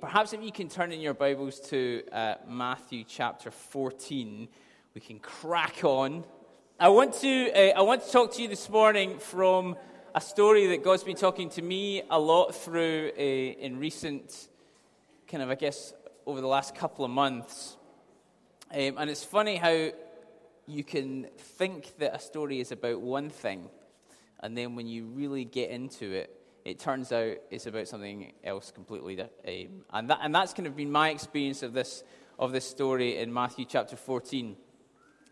Perhaps if you can turn in your Bibles to uh, Matthew chapter 14, we can crack on. I want, to, uh, I want to talk to you this morning from a story that God's been talking to me a lot through uh, in recent, kind of, I guess, over the last couple of months. Um, and it's funny how you can think that a story is about one thing, and then when you really get into it, it turns out it's about something else completely. Um, and, that, and that's kind of been my experience of this, of this story in Matthew chapter 14.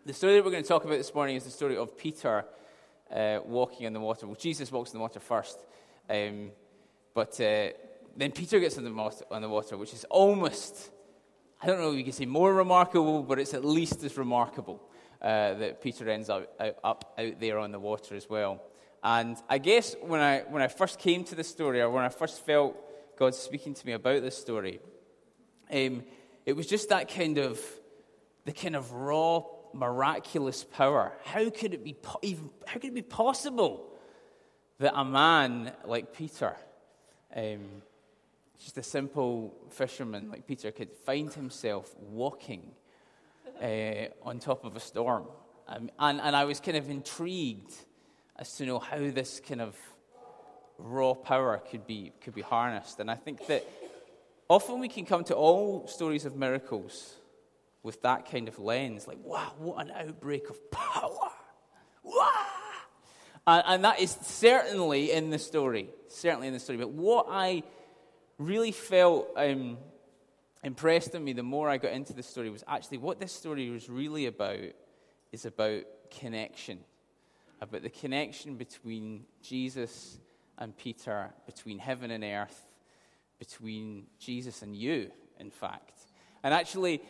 The story that we're going to talk about this morning is the story of Peter uh, walking on the water. Well, Jesus walks on the water first. Um, but uh, then Peter gets on the, water, the water, which is almost, I don't know if you can say more remarkable, but it's at least as remarkable uh, that Peter ends up, up out there on the water as well. And I guess when I, when I first came to this story, or when I first felt God speaking to me about this story, um, it was just that kind of, the kind of raw, miraculous power. How could it be, even, how could it be possible that a man like Peter, um, just a simple fisherman like Peter, could find himself walking uh, on top of a storm? Um, and, and I was kind of intrigued as to know how this kind of raw power could be, could be harnessed. And I think that often we can come to all stories of miracles with that kind of lens like, wow, what an outbreak of power! Wow! And, and that is certainly in the story, certainly in the story. But what I really felt um, impressed on me the more I got into the story was actually what this story was really about is about connection about the connection between Jesus and Peter, between heaven and earth, between Jesus and you, in fact. And actually,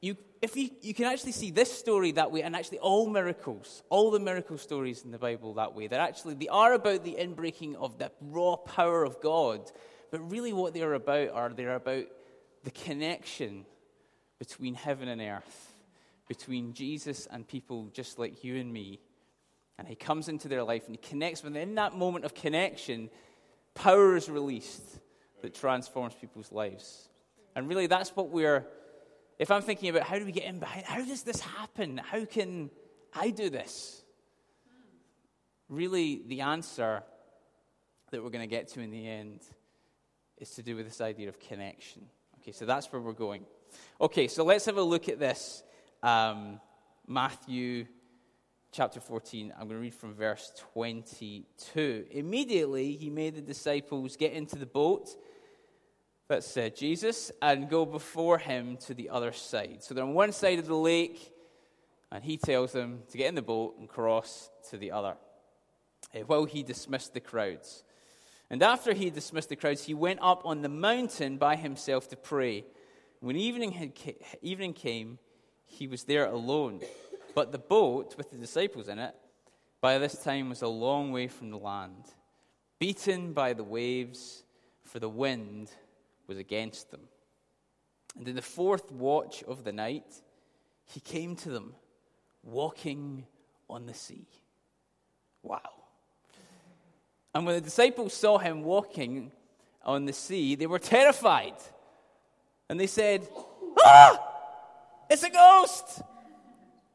you, if you, you can actually see this story that way, and actually all miracles, all the miracle stories in the Bible that way, they're actually they are about the inbreaking of the raw power of God, but really what they're about are they're about the connection between heaven and earth, between Jesus and people just like you and me, and he comes into their life and he connects with them. In that moment of connection, power is released that transforms people's lives. And really, that's what we're. If I'm thinking about how do we get in behind, how does this happen? How can I do this? Really, the answer that we're going to get to in the end is to do with this idea of connection. Okay, so that's where we're going. Okay, so let's have a look at this. Um, Matthew chapter 14, I'm going to read from verse 22. Immediately, he made the disciples get into the boat, that's uh, Jesus, and go before him to the other side. So they're on one side of the lake, and he tells them to get in the boat and cross to the other, uh, while he dismissed the crowds. And after he dismissed the crowds, he went up on the mountain by himself to pray. When evening, had, evening came, he was there alone. But the boat with the disciples in it by this time was a long way from the land, beaten by the waves, for the wind was against them. And in the fourth watch of the night, he came to them, walking on the sea. Wow. And when the disciples saw him walking on the sea, they were terrified. And they said, Ah! It's a ghost!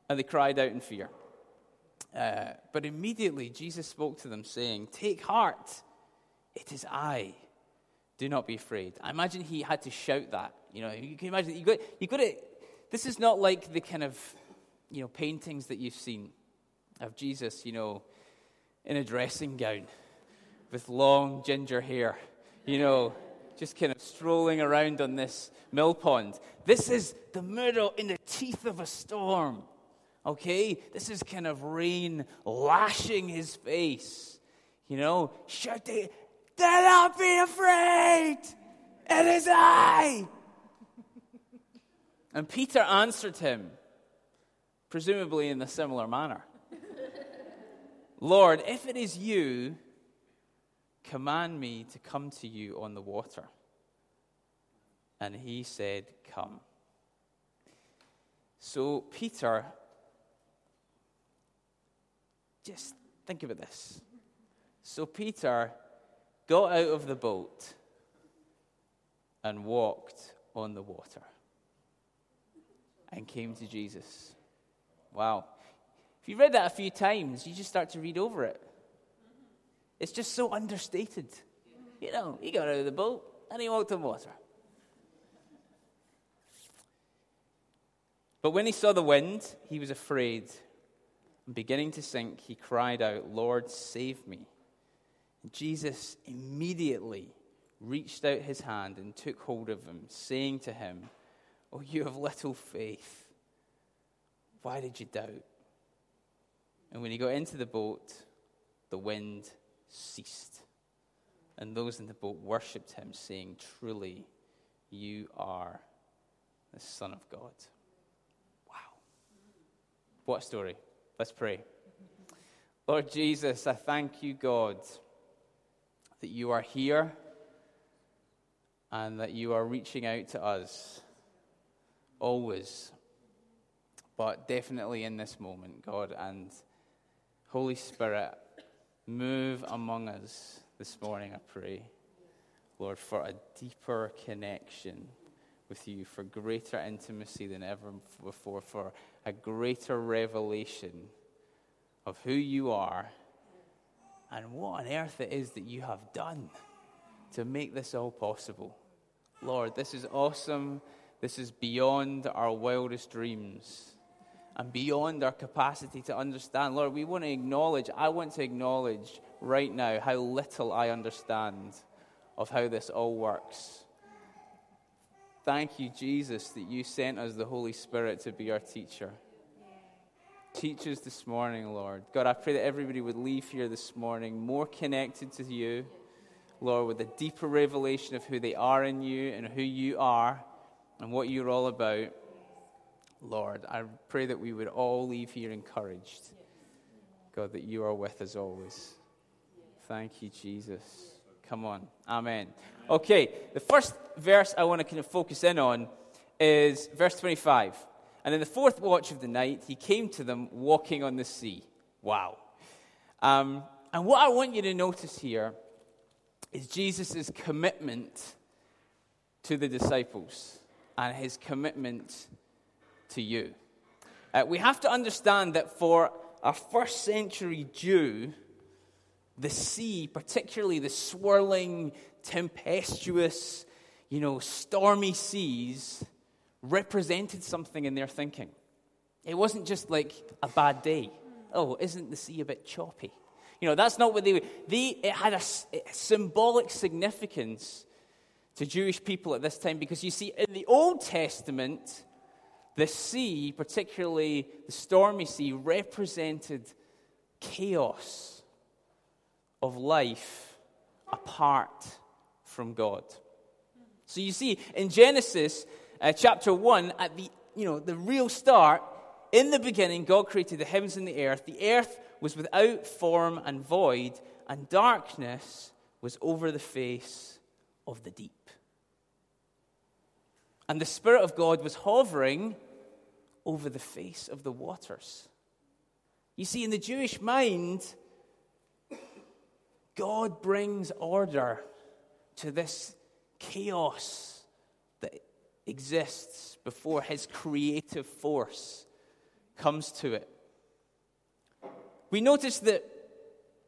And they cried out in fear. Uh, but immediately Jesus spoke to them, saying, Take heart, it is I. Do not be afraid. I imagine he had to shout that. You know, you can imagine you got you got to. This is not like the kind of you know paintings that you've seen of Jesus, you know, in a dressing gown with long ginger hair, you know, just kind of strolling around on this mill pond. This is the middle in the teeth of a storm. Okay? This is kind of rain lashing his face. You know, shouting, Do not be afraid! It is I! and Peter answered him, presumably in a similar manner Lord, if it is you, command me to come to you on the water. And he said, Come. So Peter just think about this. So Peter got out of the boat and walked on the water and came to Jesus. Wow. If you read that a few times, you just start to read over it. It's just so understated. You know, he got out of the boat and he walked on water. But when he saw the wind, he was afraid. Beginning to sink, he cried out, Lord, save me. And Jesus immediately reached out his hand and took hold of him, saying to him, Oh, you have little faith. Why did you doubt? And when he got into the boat, the wind ceased. And those in the boat worshipped him, saying, Truly, you are the Son of God. Wow. What a story. Let's pray. Lord Jesus, I thank you, God, that you are here and that you are reaching out to us always, but definitely in this moment, God. And Holy Spirit, move among us this morning, I pray. Lord, for a deeper connection with you, for greater intimacy than ever before, for a greater revelation of who you are and what on earth it is that you have done to make this all possible. Lord, this is awesome. This is beyond our wildest dreams and beyond our capacity to understand. Lord, we want to acknowledge, I want to acknowledge right now how little I understand of how this all works. Thank you, Jesus, that you sent us the Holy Spirit to be our teacher. Teach us this morning, Lord. God, I pray that everybody would leave here this morning more connected to you, Lord, with a deeper revelation of who they are in you and who you are and what you're all about. Lord, I pray that we would all leave here encouraged. God, that you are with us always. Thank you, Jesus. Come on. Amen. Okay, the first verse I want to kind of focus in on is verse 25. And in the fourth watch of the night, he came to them walking on the sea. Wow. Um, and what I want you to notice here is Jesus' commitment to the disciples and his commitment to you. Uh, we have to understand that for a first century Jew, the sea, particularly the swirling, tempestuous, you know, stormy seas, represented something in their thinking. It wasn't just like a bad day. Oh, isn't the sea a bit choppy? You know, that's not what they they it had a, a symbolic significance to Jewish people at this time because you see in the Old Testament the sea, particularly the stormy sea, represented chaos of life apart from God. So you see in Genesis uh, chapter 1, at the, you know, the real start, in the beginning, God created the heavens and the earth. The earth was without form and void, and darkness was over the face of the deep. And the Spirit of God was hovering over the face of the waters. You see, in the Jewish mind, God brings order to this chaos that exists before his creative force comes to it. We notice that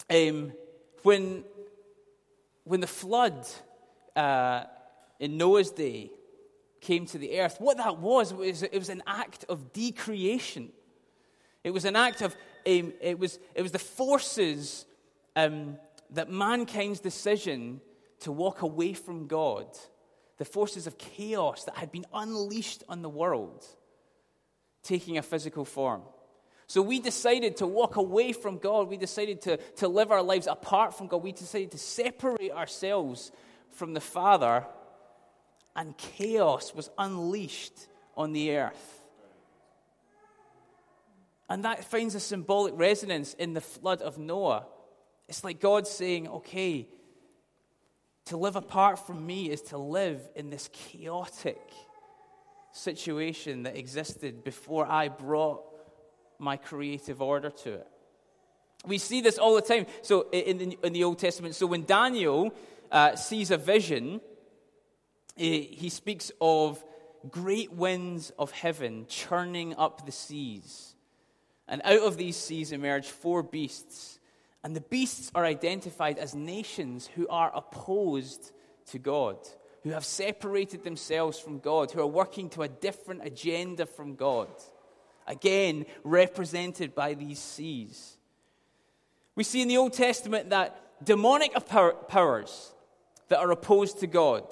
um, when, when the flood uh, in Noah's day came to the earth, what that was, was it was an act of decreation. It was an act of, um, it, was, it was the forces um, that mankind's decision to walk away from God the forces of chaos that had been unleashed on the world taking a physical form. So we decided to walk away from God. We decided to, to live our lives apart from God. We decided to separate ourselves from the Father, and chaos was unleashed on the earth. And that finds a symbolic resonance in the flood of Noah. It's like God saying, okay, to live apart from me is to live in this chaotic situation that existed before I brought my creative order to it. We see this all the time. So, in the, in the Old Testament, so when Daniel uh, sees a vision, he speaks of great winds of heaven churning up the seas. And out of these seas emerge four beasts. And the beasts are identified as nations who are opposed to God, who have separated themselves from God, who are working to a different agenda from God. Again, represented by these seas. We see in the Old Testament that demonic powers that are opposed to God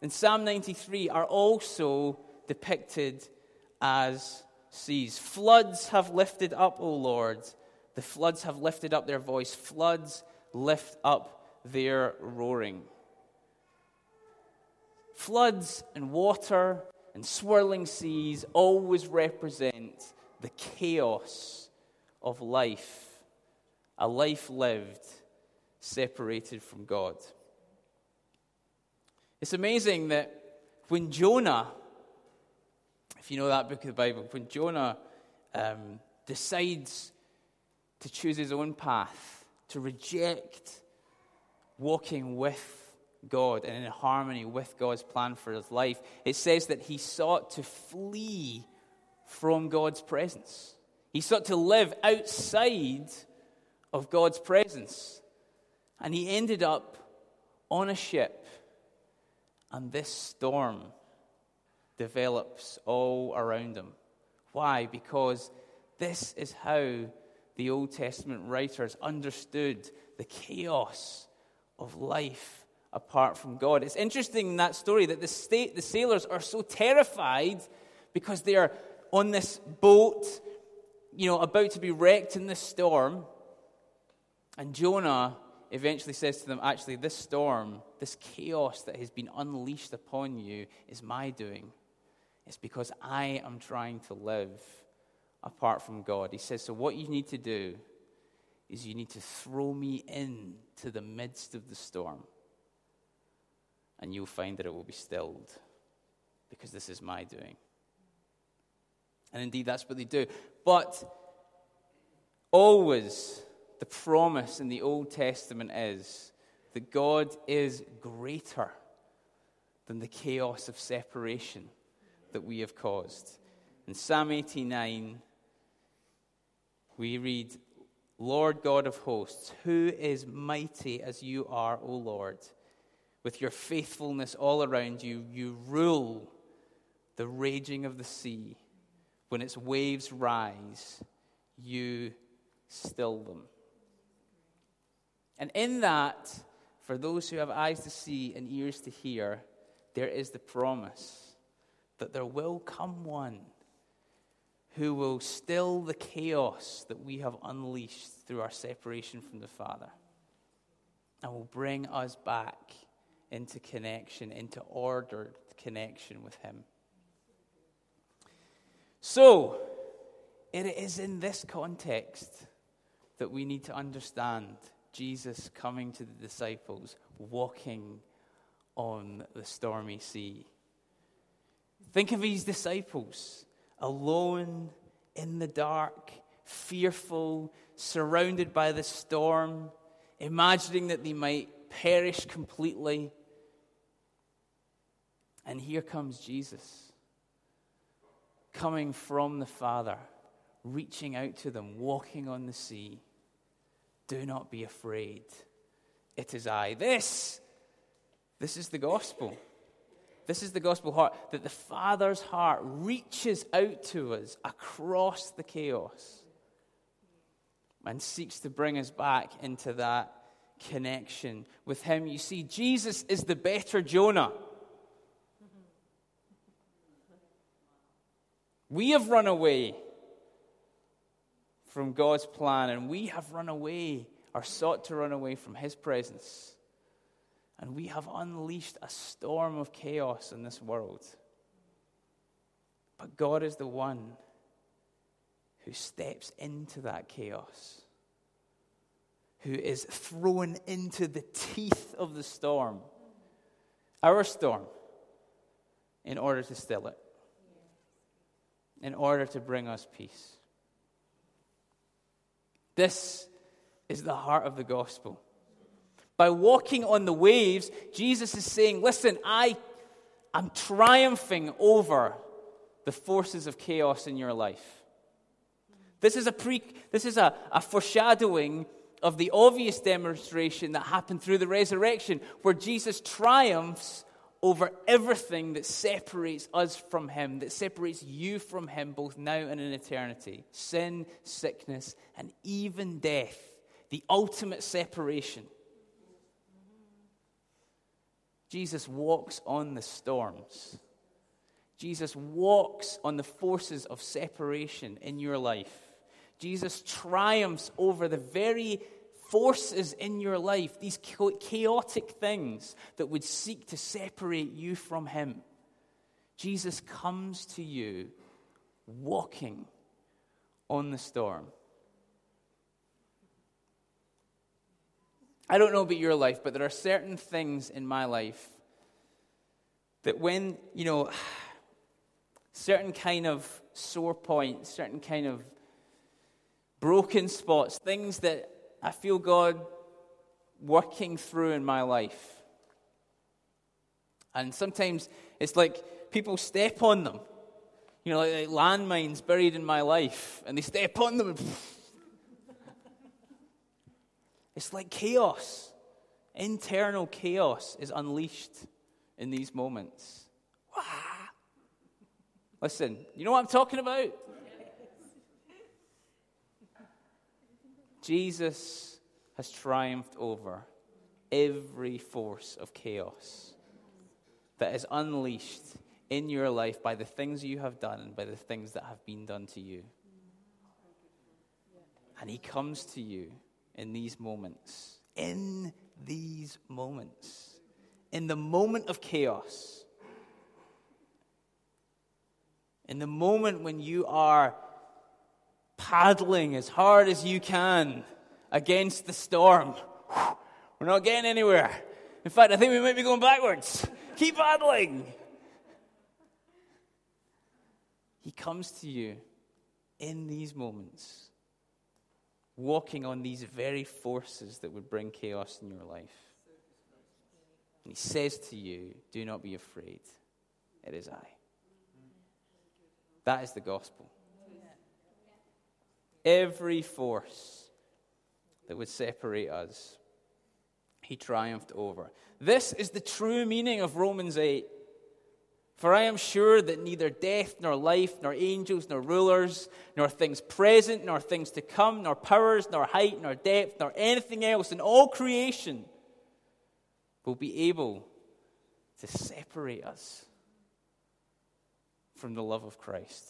in Psalm 93 are also depicted as seas. Floods have lifted up, O Lord. The floods have lifted up their voice. Floods lift up their roaring. Floods and water and swirling seas always represent the chaos of life, a life lived separated from God. It's amazing that when Jonah, if you know that book of the Bible, when Jonah um, decides to choose his own path, to reject walking with God and in harmony with God's plan for his life, it says that he sought to flee from God's presence. He sought to live outside of God's presence. And he ended up on a ship and this storm develops all around him. Why? Because this is how the Old Testament writers understood the chaos of life apart from God. It's interesting in that story that the, state, the sailors are so terrified because they are on this boat, you know, about to be wrecked in this storm. And Jonah eventually says to them, Actually, this storm, this chaos that has been unleashed upon you is my doing. It's because I am trying to live apart from God. He says, So what you need to do is you need to throw me into the midst of the storm, and you'll find that it will be stilled because this is my doing. And indeed, that's what they do. But always, the promise in the Old Testament is that God is greater than the chaos of separation that we have caused. In Psalm 89, we read, Lord God of hosts, who is mighty as you are, O Lord? With your faithfulness all around you, you rule the raging of the sea. When its waves rise, you still them. And in that, for those who have eyes to see and ears to hear, there is the promise that there will come one who will still the chaos that we have unleashed through our separation from the Father and will bring us back into connection, into ordered connection with Him. So, it is in this context that we need to understand Jesus coming to the disciples, walking on the stormy sea. Think of these disciples alone in the dark, fearful, surrounded by the storm, imagining that they might perish completely. And here comes Jesus, coming from the Father, reaching out to them, walking on the sea. Do not be afraid. It is I. This, this is the gospel. This is the gospel heart that the Father's heart reaches out to us across the chaos and seeks to bring us back into that connection with Him. You see, Jesus is the better Jonah. We have run away from God's plan, and we have run away or sought to run away from His presence. And we have unleashed a storm of chaos in this world. But God is the one who steps into that chaos, who is thrown into the teeth of the storm, our storm, in order to still it, in order to bring us peace. This is the heart of the gospel. By walking on the waves, Jesus is saying, Listen, I, I'm triumphing over the forces of chaos in your life. This is a, pre, this is a, a foreshadowing of the obvious demonstration that happened through the resurrection, where Jesus triumphs over everything that separates us from Him, that separates you from Him, both now and in eternity sin, sickness, and even death, the ultimate separation. Jesus walks on the storms. Jesus walks on the forces of separation in your life. Jesus triumphs over the very forces in your life, these chaotic things that would seek to separate you from Him. Jesus comes to you walking on the storm. I don't know about your life, but there are certain things in my life that when, you know, certain kind of sore points, certain kind of broken spots, things that I feel God working through in my life. And sometimes it's like people step on them. You know, like, landmines buried in my life, and they step on them and it's like chaos. Internal chaos is unleashed in these moments. Wow. Listen, you know what I'm talking about? Jesus has triumphed over every force of chaos that is unleashed in your life by the things you have done and by the things that have been done to you. And he comes to you in these moments. In these moments. In the moment of chaos. In the moment when you are paddling as hard as you can against the storm. We're not getting anywhere. In fact, I think we might be going backwards. Keep paddling. He comes to you in these moments, walking on these very forces that would bring chaos in your life. And he says to you, Do not be afraid. It is I. That is the gospel every force that would separate us, he triumphed over. This is the true meaning of Romans 8. For I am sure that neither death, nor life, nor angels, nor rulers, nor things present, nor things to come, nor powers, nor height, nor depth, nor anything else in all creation will be able to separate us from the love of Christ.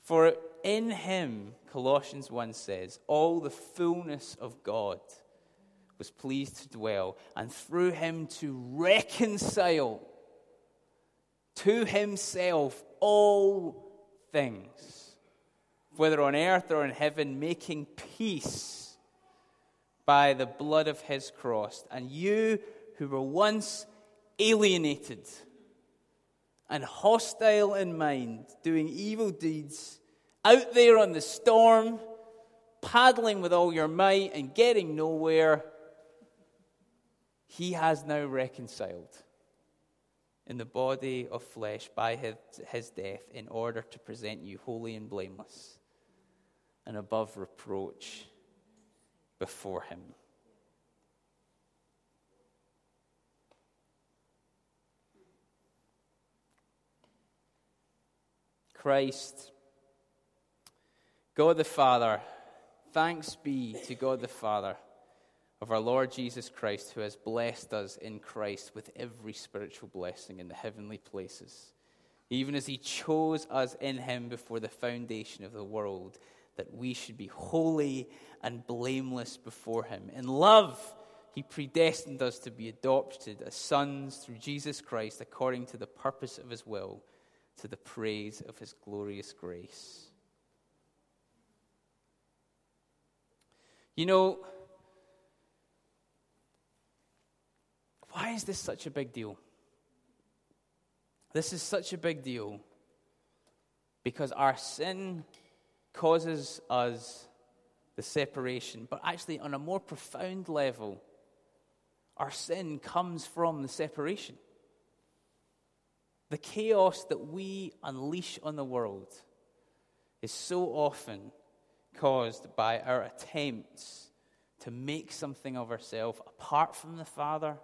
For in him, Colossians 1 says, all the fullness of God was pleased to dwell, and through him to reconcile to himself all things, whether on earth or in heaven, making peace by the blood of his cross. And you who were once alienated, and hostile in mind, doing evil deeds, out there on the storm, paddling with all your might and getting nowhere, he has now reconciled in the body of flesh by his, his death in order to present you holy and blameless and above reproach before him. Christ, God the Father, thanks be to God the Father of our Lord Jesus Christ, who has blessed us in Christ with every spiritual blessing in the heavenly places, even as He chose us in Him before the foundation of the world, that we should be holy and blameless before Him. In love, He predestined us to be adopted as sons through Jesus Christ according to the purpose of His will to the praise of his glorious grace. You know, why is this such a big deal? This is such a big deal because our sin causes us the separation, but actually, on a more profound level, our sin comes from the separation. The chaos that we unleash on the world is so often caused by our attempts to make something of ourselves apart from the Father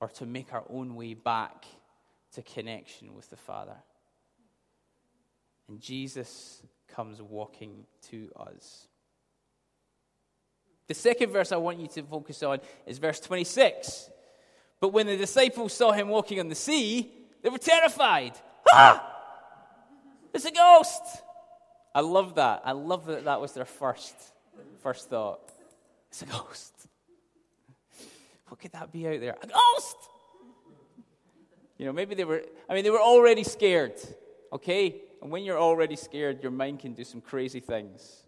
or to make our own way back to connection with the Father. And Jesus comes walking to us. The second verse I want you to focus on is verse 26. But when the disciples saw him walking on the sea, they were terrified. Ah! It's a ghost! I love that. I love that that was their first, first thought. It's a ghost. What could that be out there? A ghost! You know, maybe they were, I mean, they were already scared, okay? And when you're already scared, your mind can do some crazy things.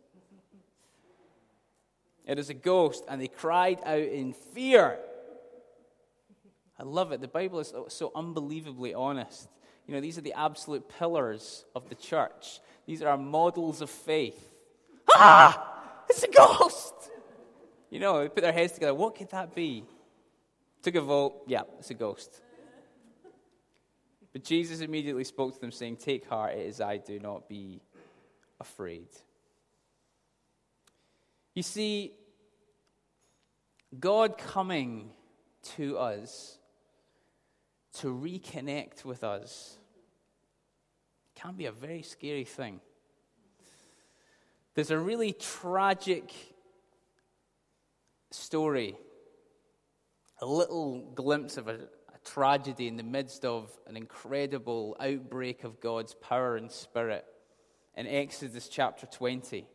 It is a ghost, and they cried out in fear. I love it. The Bible is so unbelievably honest. You know, these are the absolute pillars of the church, these are our models of faith. Ah! It's a ghost! You know, they put their heads together. What could that be? Took a vote. Yeah, it's a ghost. But Jesus immediately spoke to them, saying, Take heart, it is I, do not be afraid. You see, God coming to us to reconnect with us can be a very scary thing. There's a really tragic story, a little glimpse of a, a tragedy in the midst of an incredible outbreak of God's power and spirit in Exodus chapter 20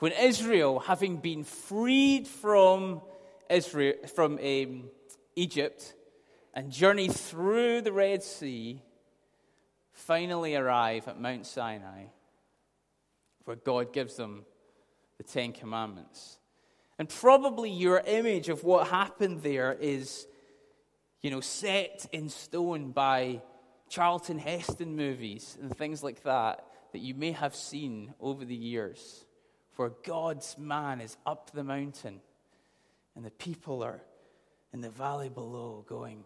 when Israel, having been freed from Israel from um, Egypt and journeyed through the Red Sea, finally arrive at Mount Sinai, where God gives them the Ten Commandments. And probably your image of what happened there is, you know, set in stone by Charlton Heston movies and things like that that you may have seen over the years, where God's man is up the mountain and the people are in the valley below going,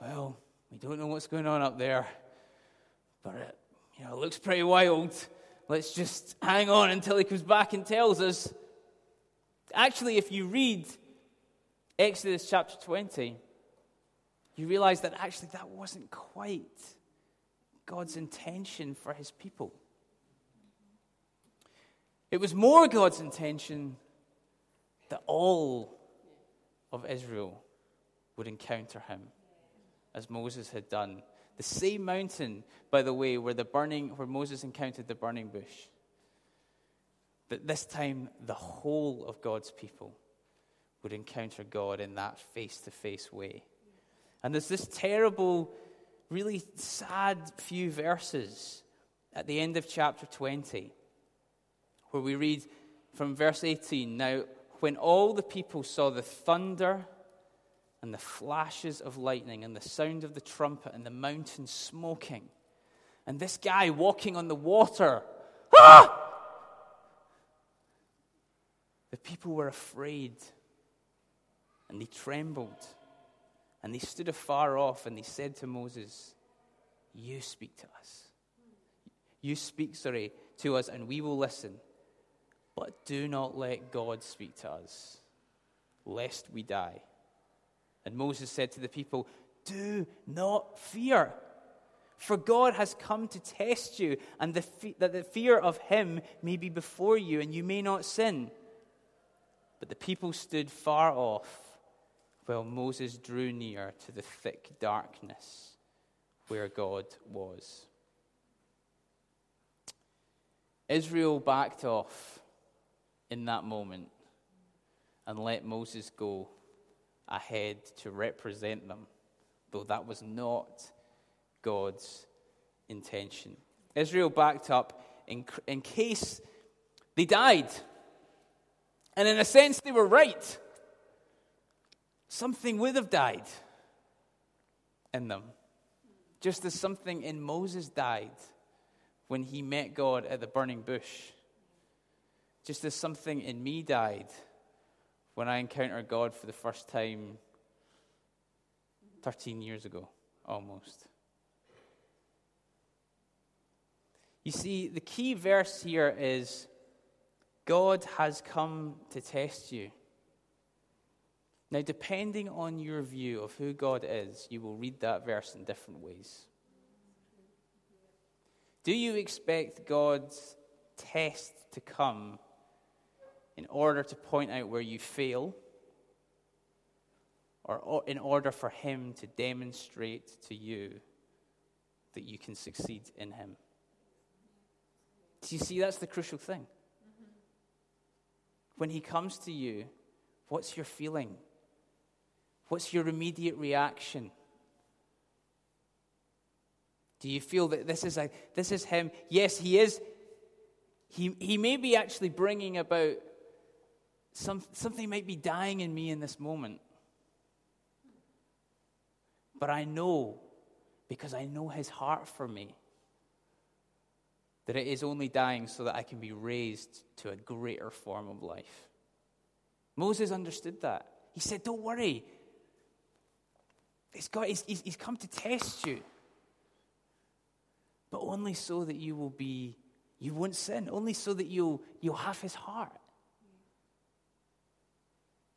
well, we don't know what's going on up there, but it, you know, it looks pretty wild. Let's just hang on until he comes back and tells us. Actually, if you read Exodus chapter 20, you realize that actually that wasn't quite God's intention for his people. It was more God's intention that all of Israel would encounter him as Moses had done. The same mountain, by the way, where the burning where Moses encountered the burning bush. But this time the whole of God's people would encounter God in that face to face way. And there's this terrible, really sad few verses at the end of chapter 20 where we read from verse 18 Now, when all the people saw the thunder and the flashes of lightning and the sound of the trumpet and the mountain smoking. And this guy walking on the water. Ah! The people were afraid and they trembled and they stood afar off and they said to Moses, You speak to us. You speak, sorry, to us and we will listen. But do not let God speak to us, lest we die. And Moses said to the people, Do not fear, for God has come to test you, and the fe- that the fear of him may be before you, and you may not sin. But the people stood far off while Moses drew near to the thick darkness where God was. Israel backed off in that moment and let Moses go ahead to represent them, though that was not God's intention. Israel backed up in, in case they died. And in a sense, they were right. Something would have died in them, just as something in Moses died when he met God at the burning bush, just as something in me died when I encountered God for the first time 13 years ago, almost. You see, the key verse here is God has come to test you. Now, depending on your view of who God is, you will read that verse in different ways. Do you expect God's test to come in order to point out where you fail? Or in order for Him to demonstrate to you that you can succeed in Him? Do you see that's the crucial thing? When He comes to you, what's your feeling? What's your immediate reaction? Do you feel that this is, a, this is Him? Yes, He is. He, he may be actually bringing about some, something might be dying in me in this moment. But I know, because I know His heart for me, that it is only dying so that I can be raised to a greater form of life. Moses understood that. He said, Don't worry. He's, got, he's, he's come to test you. But only so that you will be, you won't sin. Only so that you'll, you'll have his heart.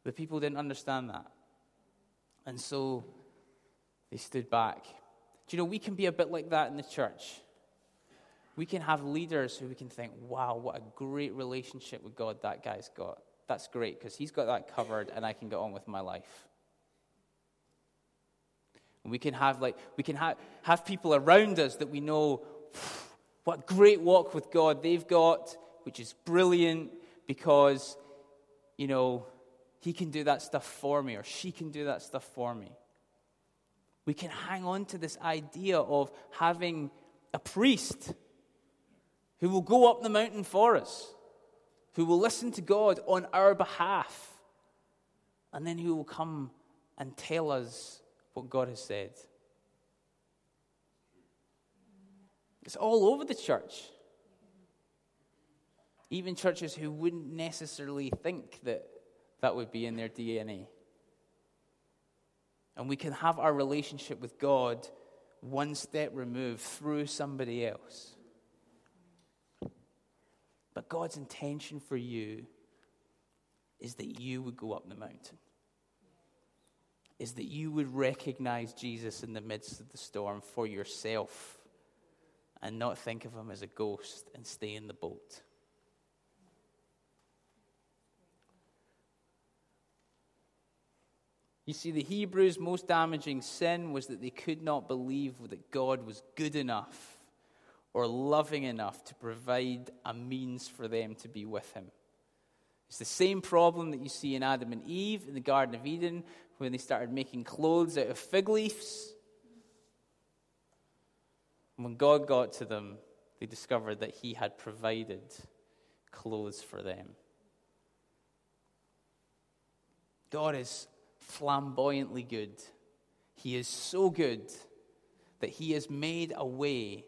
The people didn't understand that. And so they stood back. Do you know, we can be a bit like that in the church. We can have leaders who we can think, wow, what a great relationship with God that guy's got. That's great because he's got that covered and I can get on with my life. And we can have like we can ha- have people around us that we know what great walk with God they've got, which is brilliant because you know he can do that stuff for me or she can do that stuff for me. We can hang on to this idea of having a priest who will go up the mountain for us, who will listen to God on our behalf, and then who will come and tell us what God has said. It's all over the church. Even churches who wouldn't necessarily think that that would be in their DNA. And we can have our relationship with God one step removed through somebody else. But God's intention for you is that you would go up the mountain, is that you would recognize Jesus in the midst of the storm for yourself and not think of him as a ghost and stay in the boat. You see, the Hebrews' most damaging sin was that they could not believe that God was good enough or loving enough to provide a means for them to be with him. It's the same problem that you see in Adam and Eve in the Garden of Eden when they started making clothes out of fig leaves. When God got to them, they discovered that He had provided clothes for them. God is flamboyantly good. He is so good that He has made a way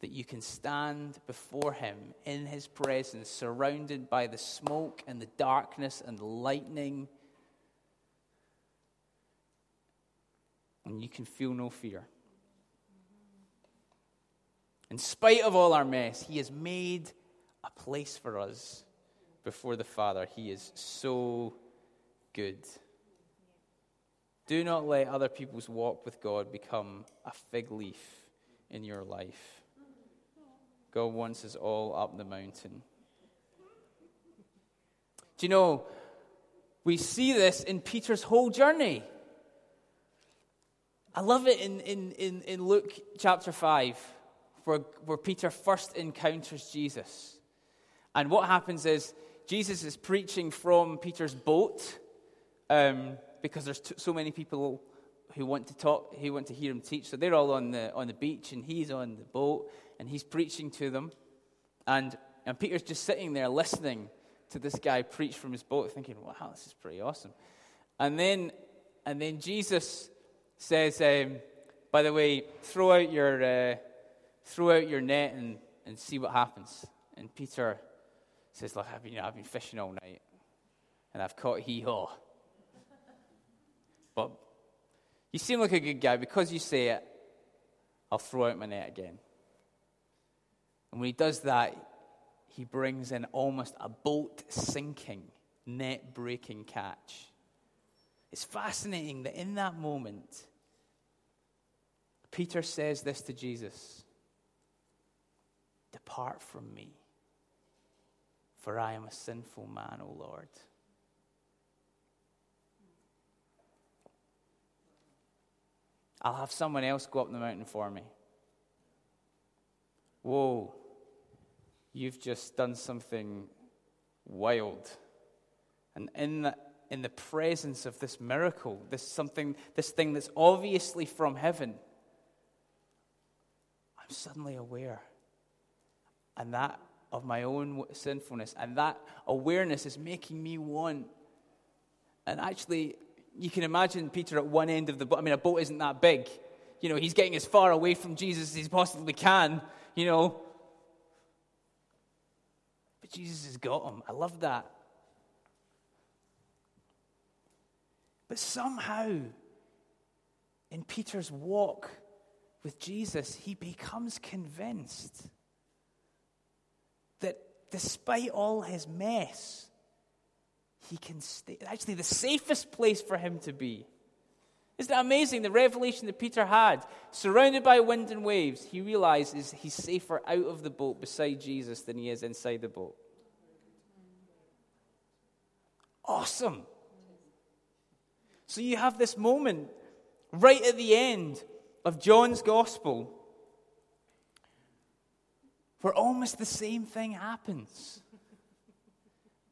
that you can stand before him in his presence, surrounded by the smoke and the darkness and the lightning. And you can feel no fear. In spite of all our mess, he has made a place for us before the Father. He is so good. Do not let other people's walk with God become a fig leaf in your life. God wants us all up the mountain. Do you know, we see this in Peter's whole journey. I love it in, in, in, in Luke chapter 5, where, where Peter first encounters Jesus. And what happens is, Jesus is preaching from Peter's boat um, because there's t- so many people who want to talk, who want to hear him teach. So they're all on the, on the beach, and he's on the boat and he's preaching to them. And, and Peter's just sitting there listening to this guy preach from his boat, thinking, wow, this is pretty awesome. And then, and then Jesus says, um, by the way, throw out your, uh, throw out your net and, and see what happens. And Peter says, look, I've been, I've been fishing all night. and I've caught hee haw. But you seem like a good guy. Because you say it, I'll throw out my net again. And when he does that, he brings in almost a boat sinking, net breaking catch. It's fascinating that in that moment, Peter says this to Jesus Depart from me, for I am a sinful man, O Lord. I'll have someone else go up the mountain for me. Whoa, you've just done something wild. And in the, in the presence of this miracle, this something, this thing that's obviously from heaven, I'm suddenly aware. And that of my own sinfulness. And that awareness is making me want. And actually, you can imagine Peter at one end of the boat. I mean, a boat isn't that big. You know, he's getting as far away from Jesus as he possibly can, you know. But Jesus has got him. I love that. But somehow, in Peter's walk with Jesus, he becomes convinced that despite all his mess, he can stay. Actually, the safest place for him to be. Isn't that amazing? The revelation that Peter had, surrounded by wind and waves, he realizes he's safer out of the boat beside Jesus than he is inside the boat. Awesome. So you have this moment right at the end of John's gospel where almost the same thing happens.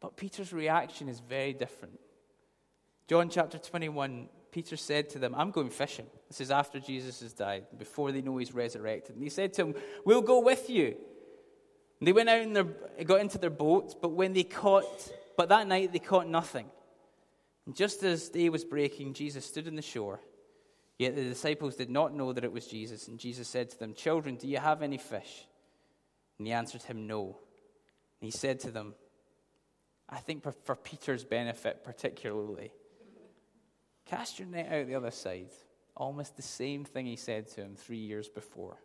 But Peter's reaction is very different. John chapter 21, Peter said to them, I'm going fishing. This is after Jesus has died, before they know he's resurrected. And he said to them, We'll go with you. And they went out and got into their boat, but when they caught, but that night they caught nothing. And just as day was breaking, Jesus stood on the shore. Yet the disciples did not know that it was Jesus. And Jesus said to them, Children, do you have any fish? And they answered him, No. And he said to them, I think for, for Peter's benefit particularly. Cast your net out the other side. Almost the same thing he said to him three years before.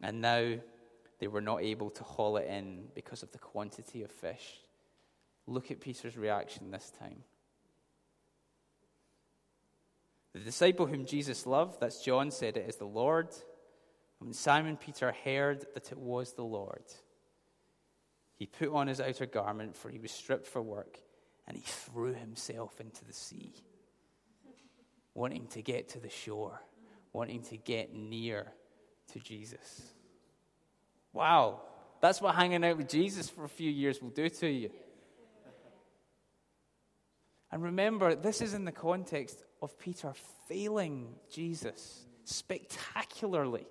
And now they were not able to haul it in because of the quantity of fish. Look at Peter's reaction this time. The disciple whom Jesus loved, that's John, said it is the Lord. And when Simon Peter heard that it was the Lord, he put on his outer garment, for he was stripped for work, and he threw himself into the sea, wanting to get to the shore, wanting to get near to Jesus. Wow, that's what hanging out with Jesus for a few years will do to you. And remember, this is in the context of Peter failing Jesus spectacularly.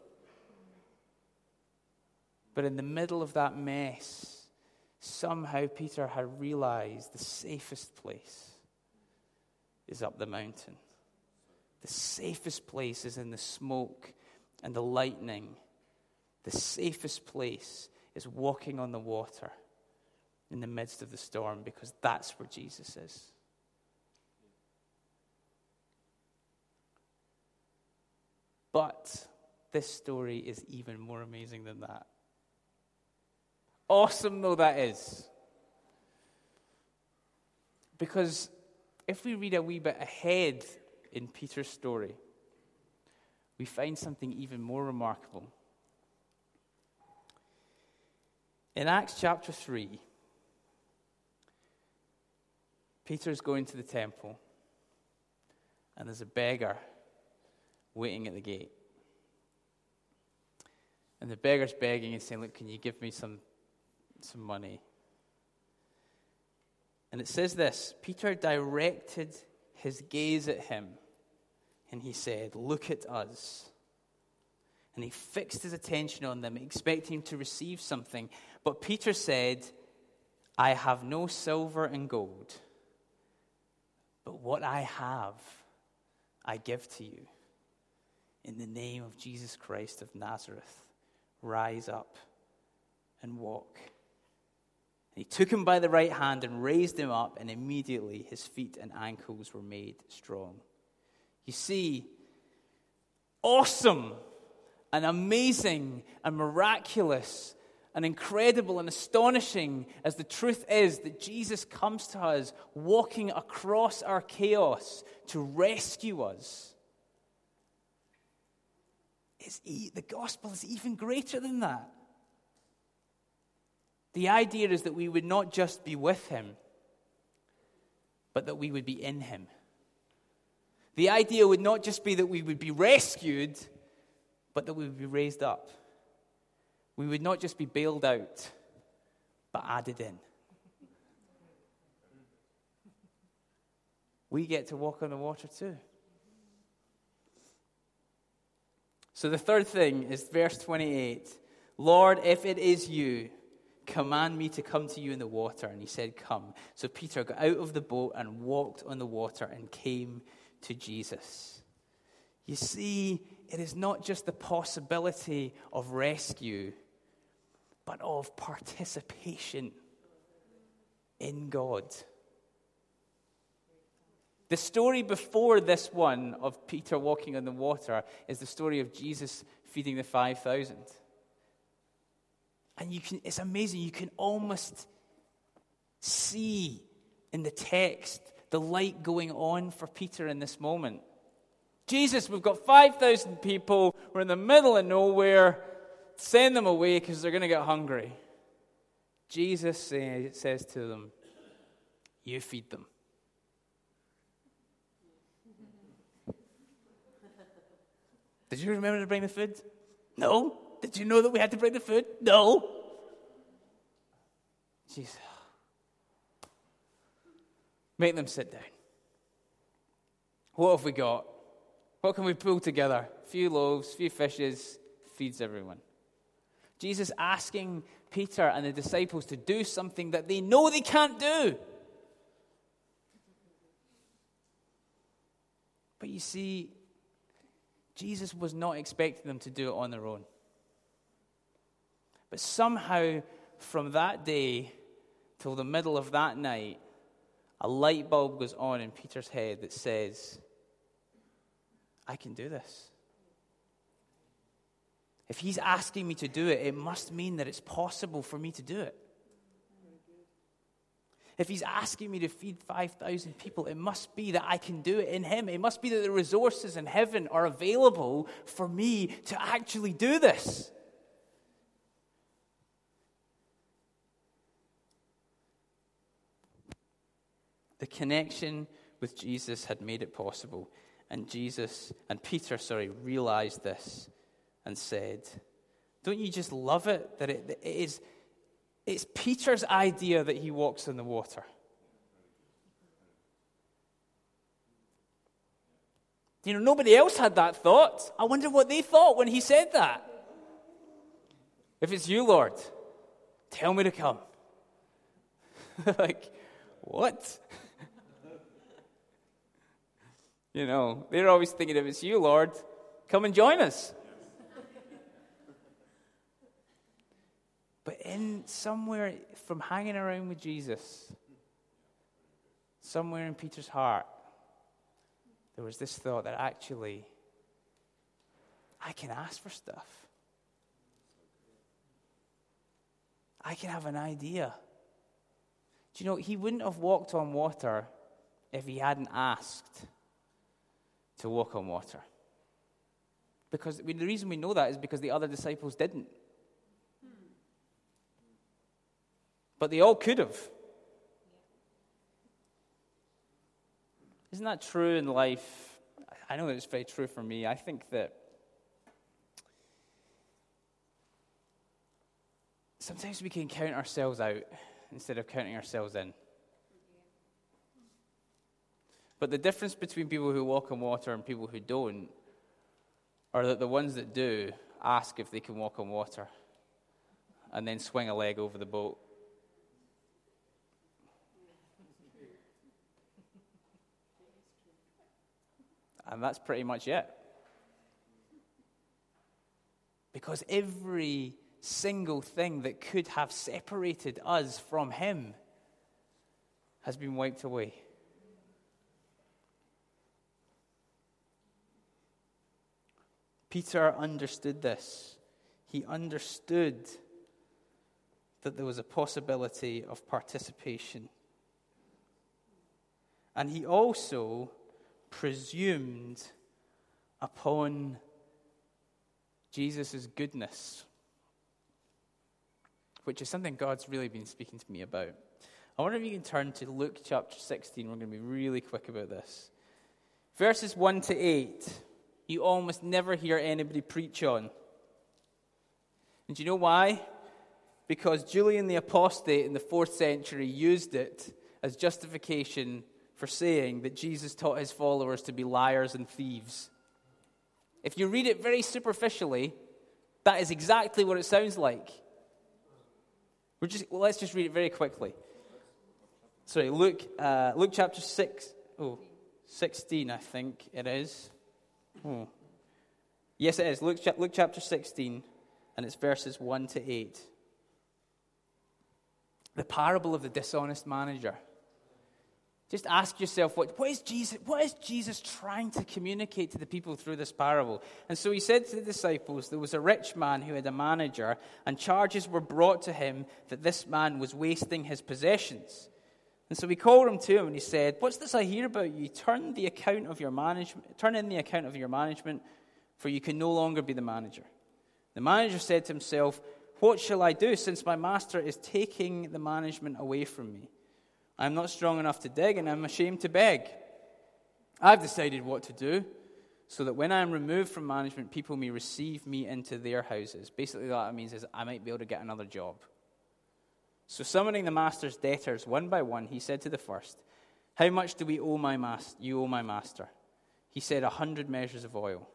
But in the middle of that mess, Somehow Peter had realized the safest place is up the mountain. The safest place is in the smoke and the lightning. The safest place is walking on the water in the midst of the storm because that's where Jesus is. But this story is even more amazing than that awesome though that is. Because if we read a wee bit ahead in Peter's story, we find something even more remarkable. In Acts chapter 3, Peter's going to the temple, and there's a beggar waiting at the gate. And the beggar's begging and saying, Look, can you give me some some money. And it says this Peter directed his gaze at him and he said, Look at us. And he fixed his attention on them, expecting to receive something. But Peter said, I have no silver and gold, but what I have, I give to you. In the name of Jesus Christ of Nazareth, rise up and walk. He took him by the right hand and raised him up, and immediately his feet and ankles were made strong. You see, awesome and amazing and miraculous and incredible and astonishing as the truth is that Jesus comes to us walking across our chaos to rescue us. Is the gospel is even greater than that. The idea is that we would not just be with him, but that we would be in him. The idea would not just be that we would be rescued, but that we would be raised up. We would not just be bailed out, but added in. We get to walk on the water too. So the third thing is verse 28 Lord, if it is you, Command me to come to you in the water. And he said, Come. So Peter got out of the boat and walked on the water and came to Jesus. You see, it is not just the possibility of rescue, but of participation in God. The story before this one of Peter walking on the water is the story of Jesus feeding the 5,000. And you can, it's amazing. You can almost see in the text the light going on for Peter in this moment. Jesus, we've got 5,000 people. We're in the middle of nowhere. Send them away because they're going to get hungry. Jesus say, says to them, You feed them. Did you remember to bring the food? No. Did you know that we had to bring the food? No. Jesus. Make them sit down. What have we got? What can we pull together? A few loaves, few fishes, feeds everyone. Jesus asking Peter and the disciples to do something that they know they can't do. But you see, Jesus was not expecting them to do it on their own. But somehow, from that day till the middle of that night, a light bulb goes on in Peter's head that says, I can do this. If he's asking me to do it, it must mean that it's possible for me to do it. If he's asking me to feed 5,000 people, it must be that I can do it in him. It must be that the resources in heaven are available for me to actually do this. Connection with Jesus had made it possible. And Jesus, and Peter, sorry, realized this and said, Don't you just love it that it, it is, it's Peter's idea that he walks in the water? You know, nobody else had that thought. I wonder what they thought when he said that. If it's you, Lord, tell me to come. like, what? You know, they're always thinking, if it's you, Lord, come and join us. but in somewhere from hanging around with Jesus, somewhere in Peter's heart, there was this thought that actually, I can ask for stuff. I can have an idea. Do you know, he wouldn't have walked on water if he hadn't asked to walk on water. Because the reason we know that is because the other disciples didn't. But they all could have. Isn't that true in life? I know that it's very true for me. I think that sometimes we can count ourselves out instead of counting ourselves in. But the difference between people who walk on water and people who don't are that the ones that do ask if they can walk on water and then swing a leg over the boat. And that's pretty much it. Because every single thing that could have separated us from Him has been wiped away. Peter understood this. He understood that there was a possibility of participation. And he also presumed upon Jesus' goodness, which is something God's really been speaking to me about. I wonder if you can turn to Luke chapter 16. We're going to be really quick about this. Verses 1 to 8, you almost never hear anybody preach on. And do you know why? Because Julian the Apostate in the fourth century used it as justification for saying that Jesus taught his followers to be liars and thieves. If you read it very superficially, that is exactly what it sounds like. We're just, well, let's just read it very quickly. Sorry, Luke, uh, Luke chapter 6, oh, 16, I think it is. Oh. Yes, it is. Luke, Luke chapter 16, and it's verses 1 to 8. The parable of the dishonest manager. Just ask yourself, what, what, is Jesus, what is Jesus trying to communicate to the people through this parable? And so he said to the disciples, There was a rich man who had a manager, and charges were brought to him that this man was wasting his possessions. And so we called him to him and he said, What's this I hear about you? Turn the account of your management, turn in the account of your management, for you can no longer be the manager. The manager said to himself, What shall I do, since my master is taking the management away from me? I'm not strong enough to dig, and I'm ashamed to beg. I've decided what to do so that when I am removed from management, people may receive me into their houses. Basically, what that means is I might be able to get another job. So, summoning the master's debtors one by one, he said to the first, How much do we owe my master? You owe my master. He said, A hundred measures of oil.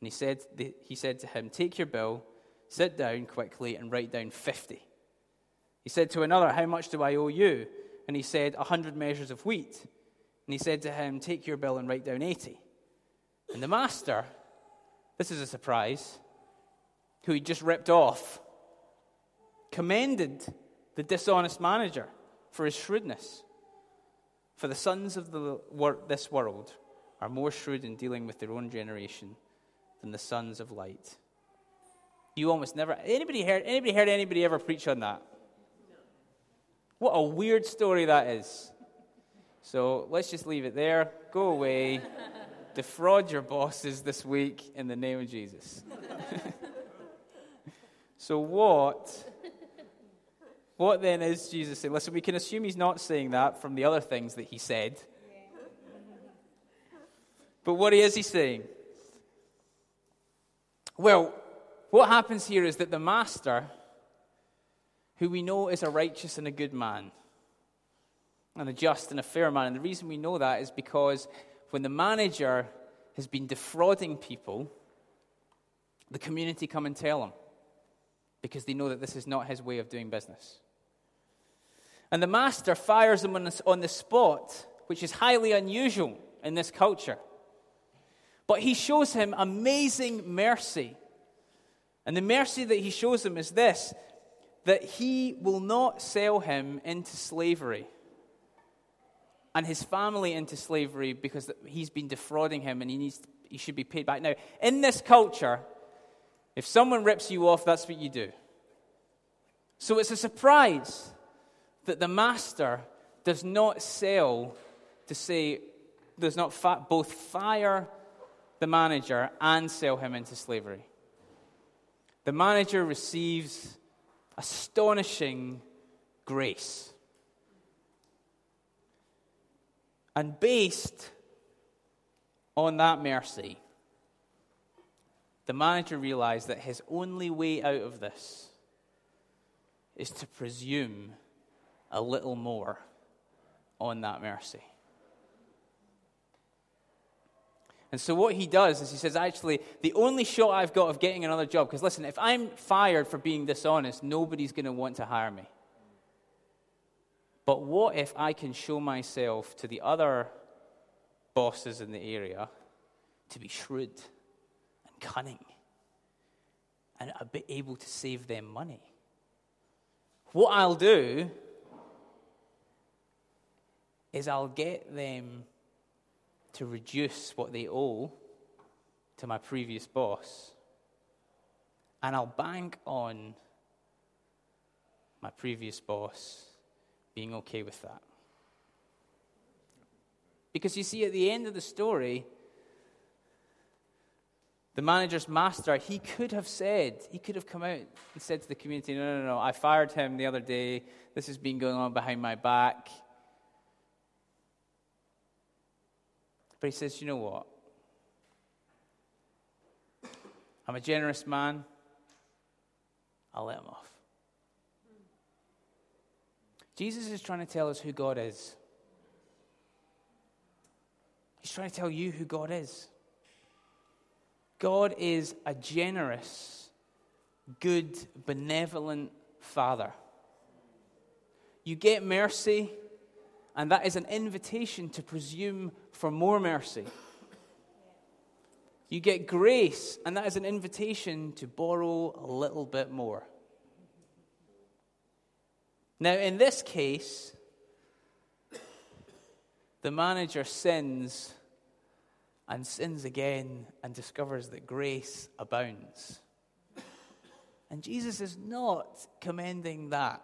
And he said, he said to him, Take your bill, sit down quickly, and write down fifty. He said to another, How much do I owe you? and he said, A hundred measures of wheat. And he said to him, Take your bill and write down eighty. And the master, this is a surprise, who he just ripped off, commended the dishonest manager for his shrewdness. For the sons of the, this world are more shrewd in dealing with their own generation than the sons of light. You almost never anybody heard anybody heard anybody ever preach on that? What a weird story that is. So let's just leave it there. Go away. Defraud your bosses this week in the name of Jesus. so, what? What then is Jesus saying? Listen, we can assume he's not saying that from the other things that he said. But what is he saying? Well, what happens here is that the master who we know is a righteous and a good man, and a just and a fair man. And the reason we know that is because when the manager has been defrauding people, the community come and tell him because they know that this is not his way of doing business. And the master fires him on the spot, which is highly unusual in this culture. But he shows him amazing mercy. And the mercy that he shows him is this that he will not sell him into slavery and his family into slavery because he's been defrauding him and he, needs, he should be paid back. Now, in this culture, if someone rips you off, that's what you do. So it's a surprise that the master does not sell to say, does not fa- both fire the manager and sell him into slavery. The manager receives astonishing grace. And based on that mercy, the manager realized that his only way out of this is to presume a little more on that mercy. And so what he does is he says, actually, the only shot I've got of getting another job, because listen, if I'm fired for being dishonest, nobody's going to want to hire me. But what if I can show myself to the other bosses in the area to be shrewd and cunning and I'll be able to save them money. What I'll do is I'll get them to reduce what they owe to my previous boss. And I'll bank on my previous boss being okay with that. Because you see, at the end of the story, the manager's master, he could have said, he could have come out and said to the community, No, no, no, I fired him the other day. This has been going on behind my back. But he says, You know what? I'm a generous man. I'll let him off. Jesus is trying to tell us who God is. He's trying to tell you who God is. God is a generous, good, benevolent Father. You get mercy, and that is an invitation to presume for more mercy. You get grace, and that is an invitation to borrow a little bit more. Now, in this case, the manager sins and sins again and discovers that grace abounds. And Jesus is not commending that,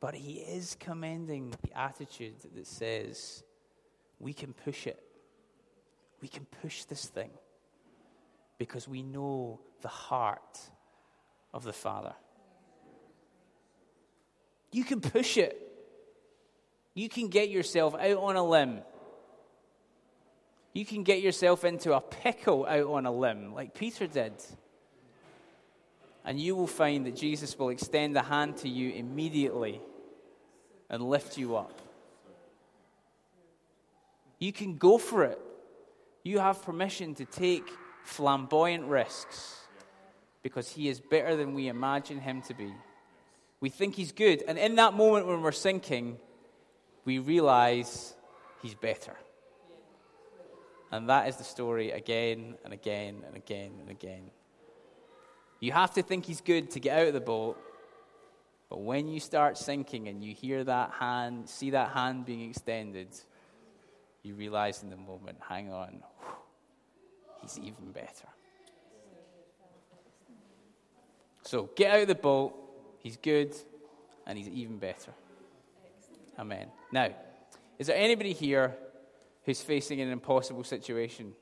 but he is commending the attitude that says, we can push it. We can push this thing because we know the heart of the Father. You can push it. You can get yourself out on a limb you can get yourself into a pickle out on a limb, like Peter did. And you will find that Jesus will extend a hand to you immediately and lift you up. You can go for it. You have permission to take flamboyant risks because he is better than we imagine him to be. We think he's good, and in that moment when we're sinking, we realize he's better. And that is the story again and again and again and again. You have to think he's good to get out of the boat. But when you start sinking and you hear that hand, see that hand being extended, you realize in the moment, hang on, he's even better. So get out of the boat. He's good and he's even better. Amen. Now, is there anybody here who's facing an impossible situation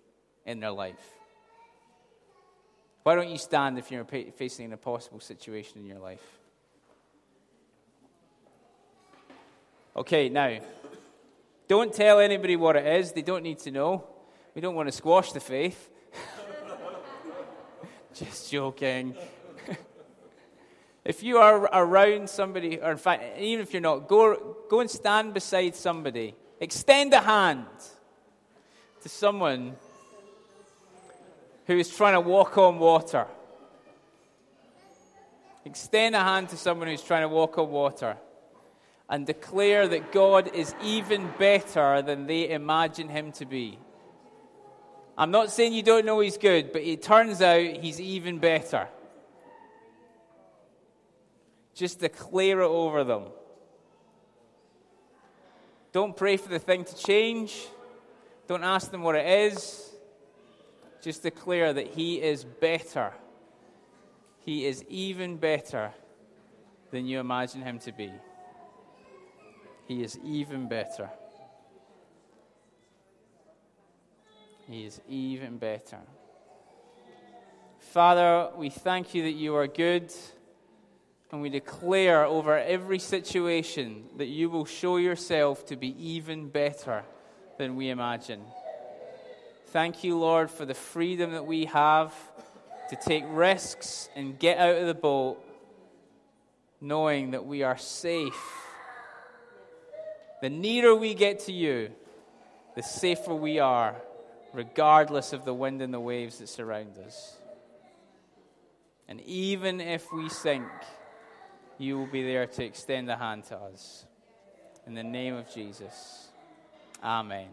in their life. Why don't you stand if you're facing an impossible situation in your life? Okay, now, don't tell anybody what it is. They don't need to know. We don't want to squash the faith. Just joking. if you are around somebody, or in fact, even if you're not, go, go and stand beside somebody. Extend a hand to someone who is trying to walk on water. Extend a hand to someone who's trying to walk on water and declare that God is even better than they imagine him to be. I'm not saying you don't know he's good, but it turns out he's even better. Just declare it over them. Don't pray for the thing to change. Don't ask them what it is. Just declare that He is better. He is even better than you imagine Him to be. He is even better. He is even better. Father, we thank you that you are good, and we declare over every situation that you will show yourself to be even better than we imagine. Thank you, Lord, for the freedom that we have to take risks and get out of the boat knowing that we are safe. The nearer we get to you, the safer we are, regardless of the wind and the waves that surround us. And even if we sink, you will be there to extend a hand to us. In the name of Jesus. Amen.